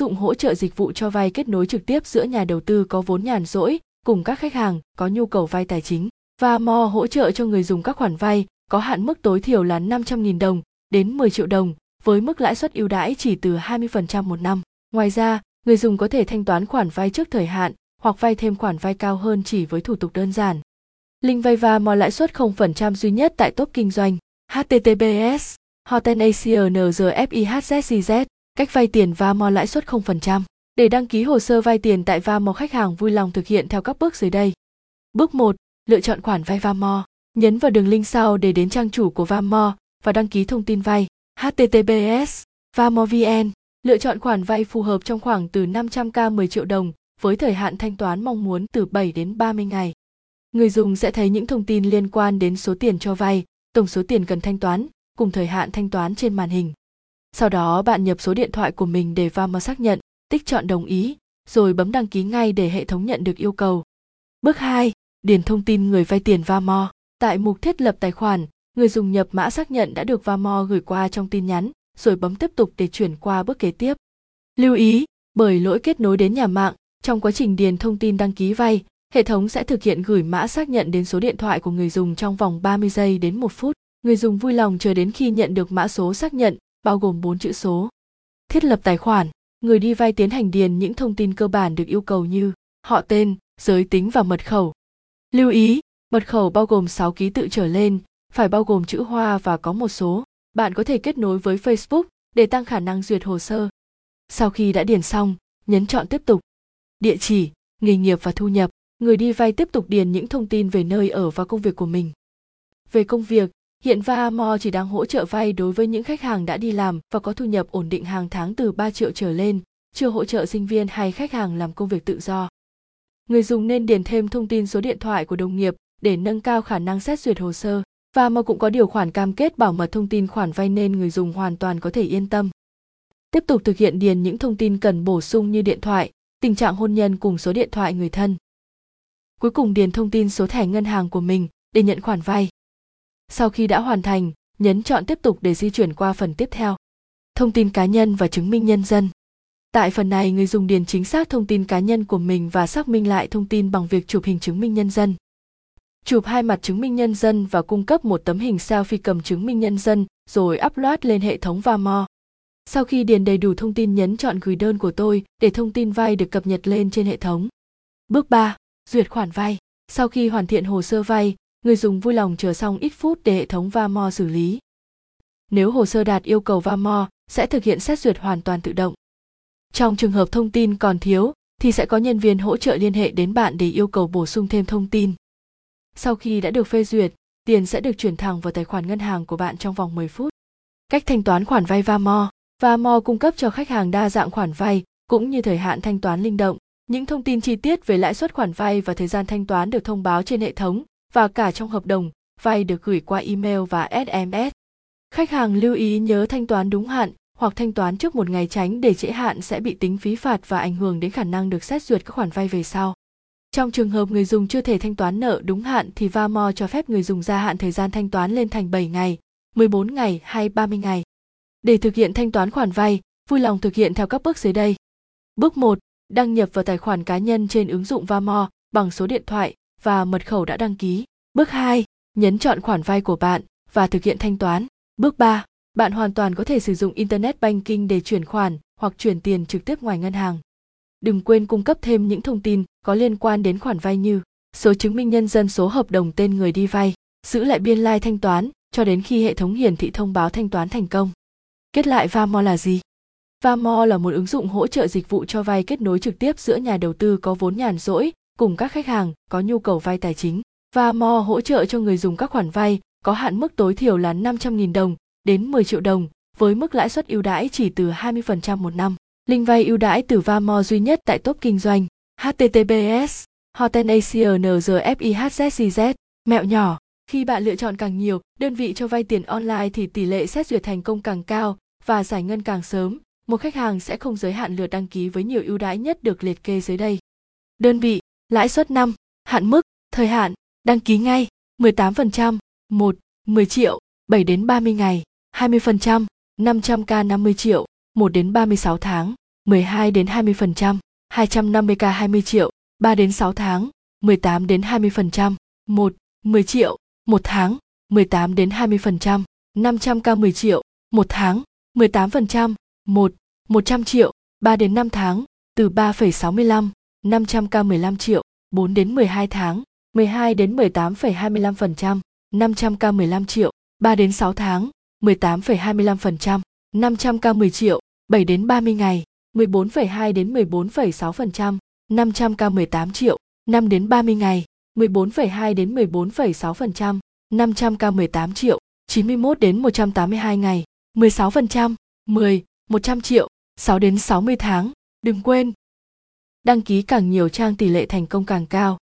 dụng hỗ trợ dịch vụ cho vay kết nối trực tiếp giữa nhà đầu tư có vốn nhàn rỗi cùng các khách hàng có nhu cầu vay tài chính. Và Mo hỗ trợ cho người dùng các khoản vay có hạn mức tối thiểu là 500.000 đồng đến 10 triệu đồng với mức lãi suất ưu đãi chỉ từ 20% một năm. Ngoài ra, người dùng có thể thanh toán khoản vay trước thời hạn hoặc vay thêm khoản vay cao hơn chỉ với thủ tục đơn giản. Link vay và mò lãi suất 0% duy nhất tại top kinh doanh. HTTPS Hoten Cách vay tiền Vamo lãi suất 0%. Để đăng ký hồ sơ vay tiền tại Vamo khách hàng vui lòng thực hiện theo các bước dưới đây. Bước 1. Lựa chọn khoản vay Vamo. Nhấn vào đường link sau để đến trang chủ của Vamo và đăng ký thông tin vay. HTTPS Vamo VN Lựa chọn khoản vay phù hợp trong khoảng từ 500k 10 triệu đồng với thời hạn thanh toán mong muốn từ 7 đến 30 ngày. Người dùng sẽ thấy những thông tin liên quan đến số tiền cho vay, tổng số tiền cần thanh toán, cùng thời hạn thanh toán trên màn hình. Sau đó bạn nhập số điện thoại của mình để vào mà xác nhận, tích chọn đồng ý, rồi bấm đăng ký ngay để hệ thống nhận được yêu cầu. Bước 2. Điền thông tin người vay tiền Vamo. Tại mục thiết lập tài khoản, người dùng nhập mã xác nhận đã được Vamo gửi qua trong tin nhắn, rồi bấm tiếp tục để chuyển qua bước kế tiếp. Lưu ý, bởi lỗi kết nối đến nhà mạng, trong quá trình điền thông tin đăng ký vay, hệ thống sẽ thực hiện gửi mã xác nhận đến số điện thoại của người dùng trong vòng 30 giây đến 1 phút. Người dùng vui lòng chờ đến khi nhận được mã số xác nhận, bao gồm 4 chữ số. Thiết lập tài khoản, người đi vay tiến hành điền những thông tin cơ bản được yêu cầu như họ tên, giới tính và mật khẩu. Lưu ý, mật khẩu bao gồm 6 ký tự trở lên, phải bao gồm chữ hoa và có một số. Bạn có thể kết nối với Facebook để tăng khả năng duyệt hồ sơ. Sau khi đã điền xong, nhấn chọn tiếp tục. Địa chỉ, nghề nghiệp và thu nhập, người đi vay tiếp tục điền những thông tin về nơi ở và công việc của mình. Về công việc, hiện Vamo chỉ đang hỗ trợ vay đối với những khách hàng đã đi làm và có thu nhập ổn định hàng tháng từ 3 triệu trở lên, chưa hỗ trợ sinh viên hay khách hàng làm công việc tự do. Người dùng nên điền thêm thông tin số điện thoại của đồng nghiệp để nâng cao khả năng xét duyệt hồ sơ Vamo cũng có điều khoản cam kết bảo mật thông tin khoản vay nên người dùng hoàn toàn có thể yên tâm. Tiếp tục thực hiện điền những thông tin cần bổ sung như điện thoại, tình trạng hôn nhân cùng số điện thoại người thân. Cuối cùng điền thông tin số thẻ ngân hàng của mình để nhận khoản vay. Sau khi đã hoàn thành, nhấn chọn tiếp tục để di chuyển qua phần tiếp theo. Thông tin cá nhân và chứng minh nhân dân. Tại phần này người dùng điền chính xác thông tin cá nhân của mình và xác minh lại thông tin bằng việc chụp hình chứng minh nhân dân. Chụp hai mặt chứng minh nhân dân và cung cấp một tấm hình selfie cầm chứng minh nhân dân rồi upload lên hệ thống Vamo. Sau khi điền đầy đủ thông tin nhấn chọn gửi đơn của tôi để thông tin vay được cập nhật lên trên hệ thống. Bước 3. Duyệt khoản vay. Sau khi hoàn thiện hồ sơ vay, người dùng vui lòng chờ xong ít phút để hệ thống Vamo xử lý. Nếu hồ sơ đạt yêu cầu Vamo, sẽ thực hiện xét duyệt hoàn toàn tự động. Trong trường hợp thông tin còn thiếu, thì sẽ có nhân viên hỗ trợ liên hệ đến bạn để yêu cầu bổ sung thêm thông tin. Sau khi đã được phê duyệt, tiền sẽ được chuyển thẳng vào tài khoản ngân hàng của bạn trong vòng 10 phút. Cách thanh toán khoản vay Vamo Vamo cung cấp cho khách hàng đa dạng khoản vay cũng như thời hạn thanh toán linh động. Những thông tin chi tiết về lãi suất khoản vay và thời gian thanh toán được thông báo trên hệ thống và cả trong hợp đồng vay được gửi qua email và SMS. Khách hàng lưu ý nhớ thanh toán đúng hạn hoặc thanh toán trước một ngày tránh để trễ hạn sẽ bị tính phí phạt và ảnh hưởng đến khả năng được xét duyệt các khoản vay về sau. Trong trường hợp người dùng chưa thể thanh toán nợ đúng hạn thì Vamo cho phép người dùng gia hạn thời gian thanh toán lên thành 7 ngày, 14 ngày hay 30 ngày. Để thực hiện thanh toán khoản vay, vui lòng thực hiện theo các bước dưới đây. Bước 1. Đăng nhập vào tài khoản cá nhân trên ứng dụng Vamo bằng số điện thoại và mật khẩu đã đăng ký. Bước 2. Nhấn chọn khoản vay của bạn và thực hiện thanh toán. Bước 3. Bạn hoàn toàn có thể sử dụng Internet Banking để chuyển khoản hoặc chuyển tiền trực tiếp ngoài ngân hàng. Đừng quên cung cấp thêm những thông tin có liên quan đến khoản vay như số chứng minh nhân dân số hợp đồng tên người đi vay, giữ lại biên lai like thanh toán cho đến khi hệ thống hiển thị thông báo thanh toán thành công. Kết lại Vamo là gì? Vamo là một ứng dụng hỗ trợ dịch vụ cho vay kết nối trực tiếp giữa nhà đầu tư có vốn nhàn rỗi cùng các khách hàng có nhu cầu vay tài chính. và mo hỗ trợ cho người dùng các khoản vay có hạn mức tối thiểu là 500.000 đồng đến 10 triệu đồng với mức lãi suất ưu đãi chỉ từ 20% một năm. Link vay ưu đãi từ Vamo duy nhất tại top kinh doanh. HTTPS Hoten ACNRFIHZCZ Mẹo nhỏ khi bạn lựa chọn càng nhiều đơn vị cho vay tiền online thì tỷ lệ xét duyệt thành công càng cao và giải ngân càng sớm. Một khách hàng sẽ không giới hạn lượt đăng ký với nhiều ưu đãi nhất được liệt kê dưới đây. Đơn vị, lãi suất năm, hạn mức, thời hạn, đăng ký ngay, 18%, 1, 10 triệu, 7 đến 30 ngày, 20%, 500k 50 triệu, 1 đến 36 tháng. 12 đến 20%, 250k 20 triệu, 3 đến 6 tháng, 18 đến 20%, 1, 10 triệu, 1 tháng, 18 đến 20%, 500k 10 triệu, 1 tháng, 18%, 1, 100 triệu, 3 đến 5 tháng, từ 3,65, 500k 15 triệu, 4 đến 12 tháng, 12 đến 18,25%, 500k 15 triệu, 3 đến 6 tháng, 18,25%, 500k 10 triệu, 7 đến 30 ngày, 14,2 đến 14,6%, 500k 18 triệu, 5 đến 30 ngày, 14,2 đến 14,6%, 500k 18 triệu, 91 đến 182 ngày, 16%, 10, 100 triệu, 6 đến 60 tháng. Đừng quên, đăng ký càng nhiều trang tỷ lệ thành công càng cao.